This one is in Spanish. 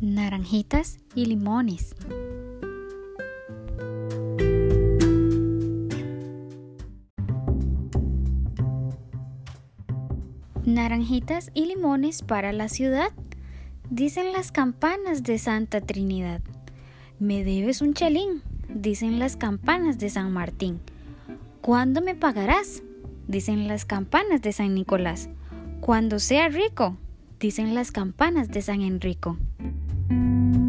naranjitas y limones. Naranjitas y limones para la ciudad, dicen las campanas de Santa Trinidad. Me debes un chelín, dicen las campanas de San Martín. ¿Cuándo me pagarás? dicen las campanas de San Nicolás. Cuando sea rico, dicen las campanas de San Enrico. Thank you.